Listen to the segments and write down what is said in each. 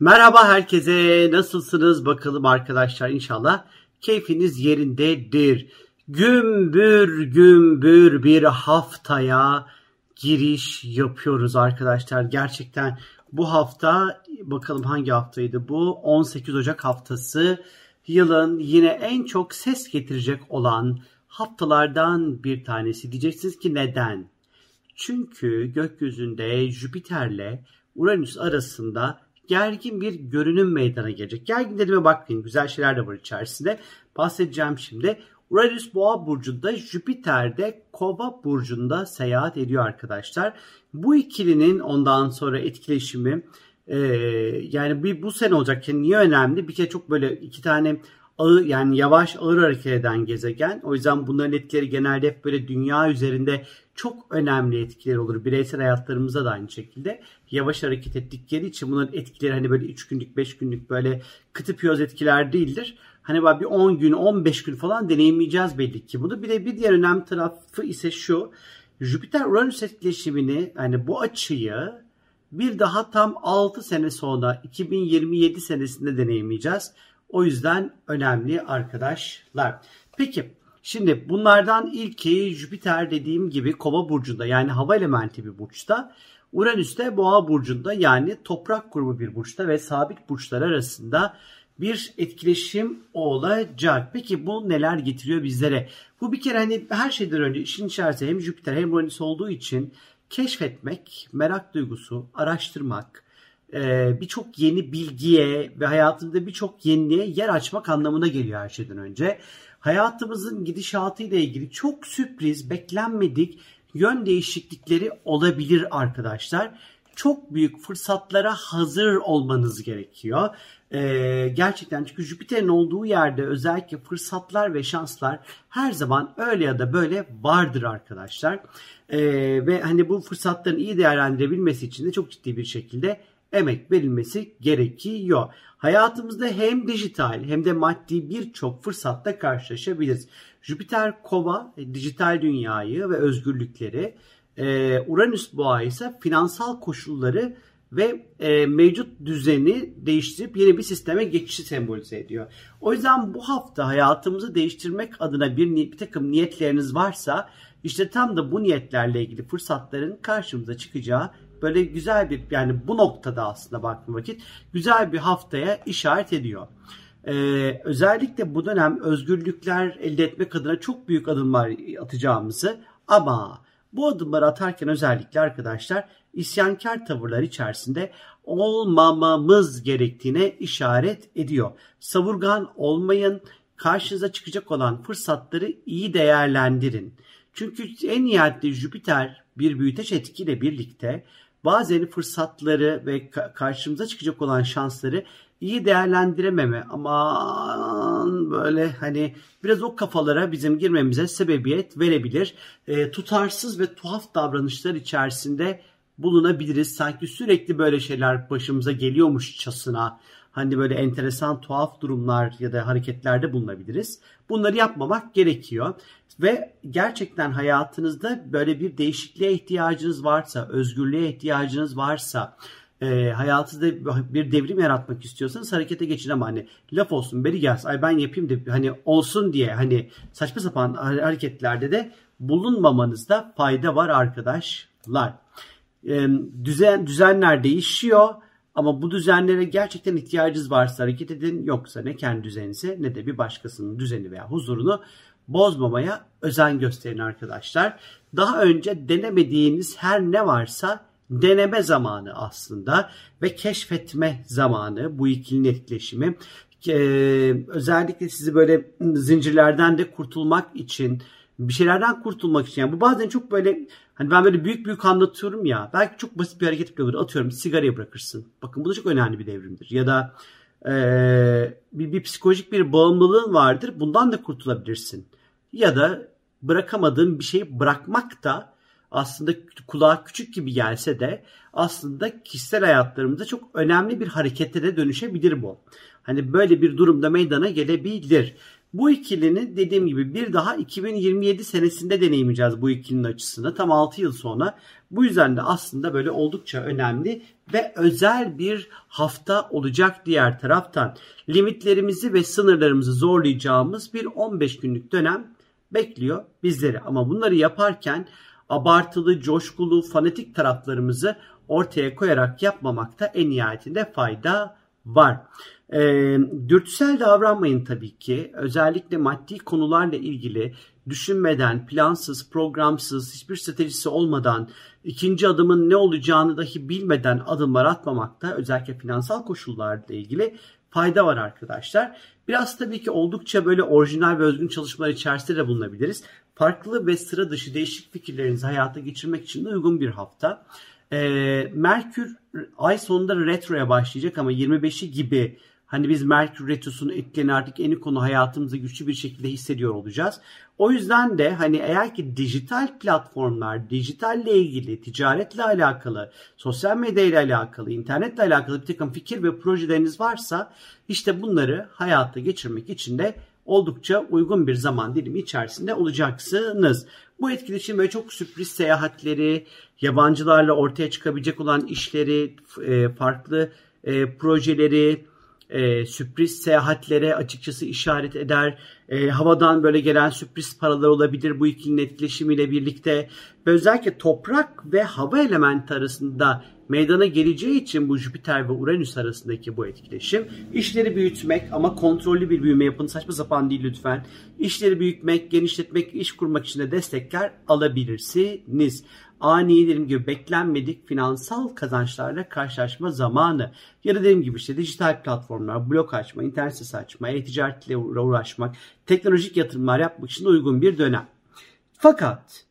Merhaba herkese. Nasılsınız bakalım arkadaşlar inşallah. Keyfiniz yerindedir. Gümbür gümbür bir haftaya giriş yapıyoruz arkadaşlar. Gerçekten bu hafta bakalım hangi haftaydı bu? 18 Ocak haftası. Yılın yine en çok ses getirecek olan haftalardan bir tanesi. Diyeceksiniz ki neden? Çünkü gökyüzünde Jüpiter'le Uranüs arasında gergin bir görünüm meydana gelecek. Gergin dediğime bakmayın. Güzel şeyler de var içerisinde. Bahsedeceğim şimdi. Uranüs Boğa burcunda, Jüpiter de Kova burcunda seyahat ediyor arkadaşlar. Bu ikilinin ondan sonra etkileşimi e, yani bir bu sene olacak. Yani niye önemli? Bir kere çok böyle iki tane ağır yani yavaş ağır hareket eden gezegen. O yüzden bunların etkileri genelde hep böyle dünya üzerinde çok önemli etkileri olur. Bireysel hayatlarımızda da aynı şekilde. Yavaş hareket ettikleri için bunların etkileri hani böyle 3 günlük 5 günlük böyle kıtı piyoz etkiler değildir. Hani böyle bir 10 gün 15 gün falan deneyimleyeceğiz belli ki bunu. Bir de bir diğer önemli tarafı ise şu. Jüpiter Uranüs etkileşimini hani bu açıyı bir daha tam 6 sene sonra 2027 senesinde deneyimleyeceğiz. O yüzden önemli arkadaşlar. Peki şimdi bunlardan ilki Jüpiter dediğim gibi Kova burcunda yani hava elementi bir burçta. Uranüs de Boğa burcunda yani toprak grubu bir burçta ve sabit burçlar arasında bir etkileşim olacak. Peki bu neler getiriyor bizlere? Bu bir kere hani her şeyden önce işin içerisinde hem Jüpiter hem Uranüs olduğu için keşfetmek, merak duygusu, araştırmak, e, birçok yeni bilgiye ve hayatında birçok yeniliğe yer açmak anlamına geliyor her şeyden önce. Hayatımızın gidişatı ile ilgili çok sürpriz, beklenmedik yön değişiklikleri olabilir arkadaşlar. Çok büyük fırsatlara hazır olmanız gerekiyor. Ee, gerçekten çünkü Jüpiter'in olduğu yerde özellikle fırsatlar ve şanslar her zaman öyle ya da böyle vardır arkadaşlar. Ee, ve hani bu fırsatların iyi değerlendirebilmesi için de çok ciddi bir şekilde emek verilmesi gerekiyor. Hayatımızda hem dijital hem de maddi birçok fırsatla karşılaşabiliriz. Jüpiter kova e, dijital dünyayı ve özgürlükleri, e, Uranüs boğa ise finansal koşulları ve e, mevcut düzeni değiştirip yeni bir sisteme geçişi sembolize ediyor. O yüzden bu hafta hayatımızı değiştirmek adına bir, bir takım niyetleriniz varsa işte tam da bu niyetlerle ilgili fırsatların karşımıza çıkacağı böyle güzel bir yani bu noktada aslında baktığım vakit güzel bir haftaya işaret ediyor. Ee, özellikle bu dönem özgürlükler elde etmek adına çok büyük adımlar atacağımızı ama bu adımları atarken özellikle arkadaşlar isyankar tavırlar içerisinde olmamamız gerektiğine işaret ediyor. Savurgan olmayın, karşınıza çıkacak olan fırsatları iyi değerlendirin. Çünkü en nihayetinde Jüpiter bir büyüteç etkiyle birlikte bazen fırsatları ve karşımıza çıkacak olan şansları iyi değerlendirememe aman böyle hani biraz o kafalara bizim girmemize sebebiyet verebilir. E, tutarsız ve tuhaf davranışlar içerisinde bulunabiliriz. Sanki sürekli böyle şeyler başımıza geliyormuşçasına hani böyle enteresan tuhaf durumlar ya da hareketlerde bulunabiliriz. Bunları yapmamak gerekiyor. Ve gerçekten hayatınızda böyle bir değişikliğe ihtiyacınız varsa, özgürlüğe ihtiyacınız varsa, e, hayatınızda bir devrim yaratmak istiyorsanız harekete geçin ama hani laf olsun beri gelsin ay ben yapayım da hani olsun diye hani saçma sapan hareketlerde de bulunmamanızda fayda var arkadaşlar. Düzen düzenler değişiyor ama bu düzenlere gerçekten ihtiyacınız varsa hareket edin yoksa ne kendi düzeninize ne de bir başkasının düzeni veya huzurunu bozmamaya özen gösterin arkadaşlar. Daha önce denemediğiniz her ne varsa deneme zamanı aslında ve keşfetme zamanı bu ikilinin etkileşimi. Ee, özellikle sizi böyle zincirlerden de kurtulmak için bir şeylerden kurtulmak için. Yani bu bazen çok böyle hani ben böyle büyük büyük anlatıyorum ya belki çok basit bir hareket yapıyordur. Atıyorum sigarayı bırakırsın. Bakın bu da çok önemli bir devrimdir. Ya da e, bir, bir psikolojik bir bağımlılığın vardır bundan da kurtulabilirsin. Ya da bırakamadığın bir şeyi bırakmak da aslında kulağa küçük gibi gelse de aslında kişisel hayatlarımızda çok önemli bir harekete de dönüşebilir bu. Hani böyle bir durumda meydana gelebilir. Bu ikilini dediğim gibi bir daha 2027 senesinde deneyimleyeceğiz bu ikilinin açısını. Tam 6 yıl sonra. Bu yüzden de aslında böyle oldukça önemli ve özel bir hafta olacak diğer taraftan. Limitlerimizi ve sınırlarımızı zorlayacağımız bir 15 günlük dönem bekliyor bizleri. Ama bunları yaparken abartılı, coşkulu, fanatik taraflarımızı ortaya koyarak yapmamakta en nihayetinde fayda var. E, dürtüsel davranmayın tabii ki. Özellikle maddi konularla ilgili düşünmeden, plansız, programsız, hiçbir stratejisi olmadan, ikinci adımın ne olacağını dahi bilmeden adımlar atmamakta özellikle finansal koşullarla ilgili fayda var arkadaşlar. Biraz tabii ki oldukça böyle orijinal ve özgün çalışmalar içerisinde de bulunabiliriz. Farklı ve sıra dışı değişik fikirlerinizi hayata geçirmek için de uygun bir hafta. Ee, Merkür ay sonunda retroya başlayacak ama 25'i gibi Hani biz Merkür Retrosu'nun etkilerini artık en konu hayatımızda güçlü bir şekilde hissediyor olacağız. O yüzden de hani eğer ki dijital platformlar, dijitalle ilgili, ticaretle alakalı, sosyal medyayla alakalı, internetle alakalı bir takım fikir ve projeleriniz varsa işte bunları hayata geçirmek için de oldukça uygun bir zaman dilimi içerisinde olacaksınız. Bu etkileşim ve çok sürpriz seyahatleri, yabancılarla ortaya çıkabilecek olan işleri, e, farklı e, projeleri, e, sürpriz seyahatlere açıkçası işaret eder. Havadan böyle gelen sürpriz paralar olabilir bu ikilinin etkileşimiyle birlikte. Ve özellikle toprak ve hava elementi arasında meydana geleceği için bu Jüpiter ve Uranüs arasındaki bu etkileşim işleri büyütmek ama kontrollü bir büyüme yapın saçma sapan değil lütfen. İşleri büyütmek, genişletmek, iş kurmak için de destekler alabilirsiniz ani dediğim gibi beklenmedik finansal kazançlarla karşılaşma zamanı. Ya da dediğim gibi işte dijital platformlar, blok açma, internet sitesi açma, e-ticaretle uğraşmak, teknolojik yatırımlar yapmak için uygun bir dönem. Fakat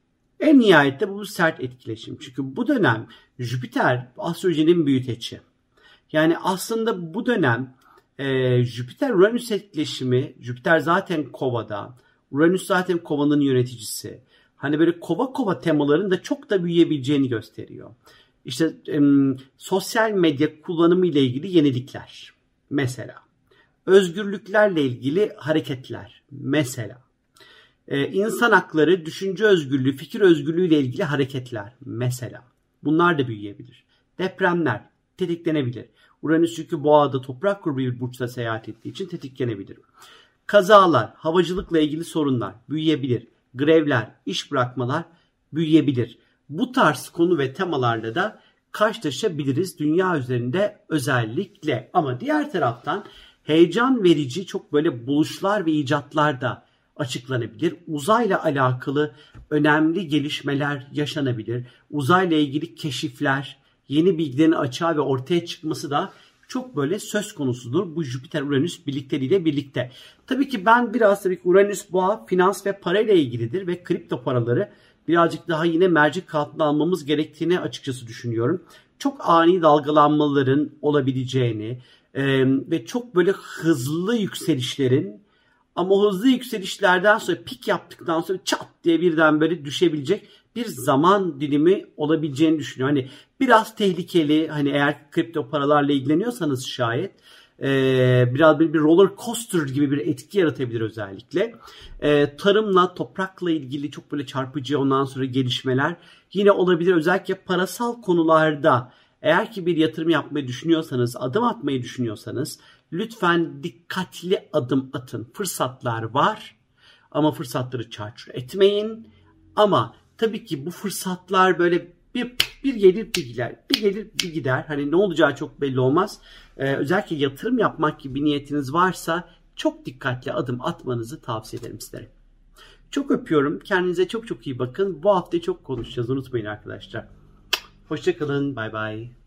en nihayette bu sert etkileşim. Çünkü bu dönem Jüpiter astrolojinin büyüteci. Yani aslında bu dönem e, Jüpiter-Uranüs etkileşimi, Jüpiter zaten kovada, Uranüs zaten kovanın yöneticisi hani böyle kova kova temaların da çok da büyüyebileceğini gösteriyor. İşte e, sosyal medya kullanımı ile ilgili yenilikler mesela. Özgürlüklerle ilgili hareketler mesela. Ee, insan hakları, düşünce özgürlüğü, fikir özgürlüğü ile ilgili hareketler mesela. Bunlar da büyüyebilir. Depremler tetiklenebilir. Uranüs yükü boğada toprak grubu bir burçta seyahat ettiği için tetiklenebilir. Kazalar, havacılıkla ilgili sorunlar büyüyebilir grevler, iş bırakmalar büyüyebilir. Bu tarz konu ve temalarla da karşılaşabiliriz dünya üzerinde özellikle. Ama diğer taraftan heyecan verici çok böyle buluşlar ve icatlar da açıklanabilir. Uzayla alakalı önemli gelişmeler yaşanabilir. Uzayla ilgili keşifler, yeni bilgilerin açığa ve ortaya çıkması da çok böyle söz konusudur bu Jüpiter-Uranüs birlikteliğiyle birlikte. Tabii ki ben biraz tabii ki Uranüs boğa finans ve parayla ilgilidir ve kripto paraları birazcık daha yine mercek altına almamız gerektiğini açıkçası düşünüyorum. Çok ani dalgalanmaların olabileceğini e, ve çok böyle hızlı yükselişlerin ama hızlı yükselişlerden sonra pik yaptıktan sonra çat diye birden böyle düşebilecek bir zaman dilimi olabileceğini düşünüyorum. Hani biraz tehlikeli hani eğer kripto paralarla ilgileniyorsanız şayet e, biraz bir, bir roller coaster gibi bir etki yaratabilir özellikle. E, tarımla, toprakla ilgili çok böyle çarpıcı ondan sonra gelişmeler yine olabilir. Özellikle parasal konularda eğer ki bir yatırım yapmayı düşünüyorsanız, adım atmayı düşünüyorsanız lütfen dikkatli adım atın. Fırsatlar var ama fırsatları çarçur etmeyin. Ama tabii ki bu fırsatlar böyle bir, bir gelir bir gider. Bir gelir bir gider. Hani ne olacağı çok belli olmaz. Ee, özellikle yatırım yapmak gibi niyetiniz varsa çok dikkatli adım atmanızı tavsiye ederim sizlere. Çok öpüyorum. Kendinize çok çok iyi bakın. Bu hafta çok konuşacağız. Unutmayın arkadaşlar. Hoşçakalın. Bay bay.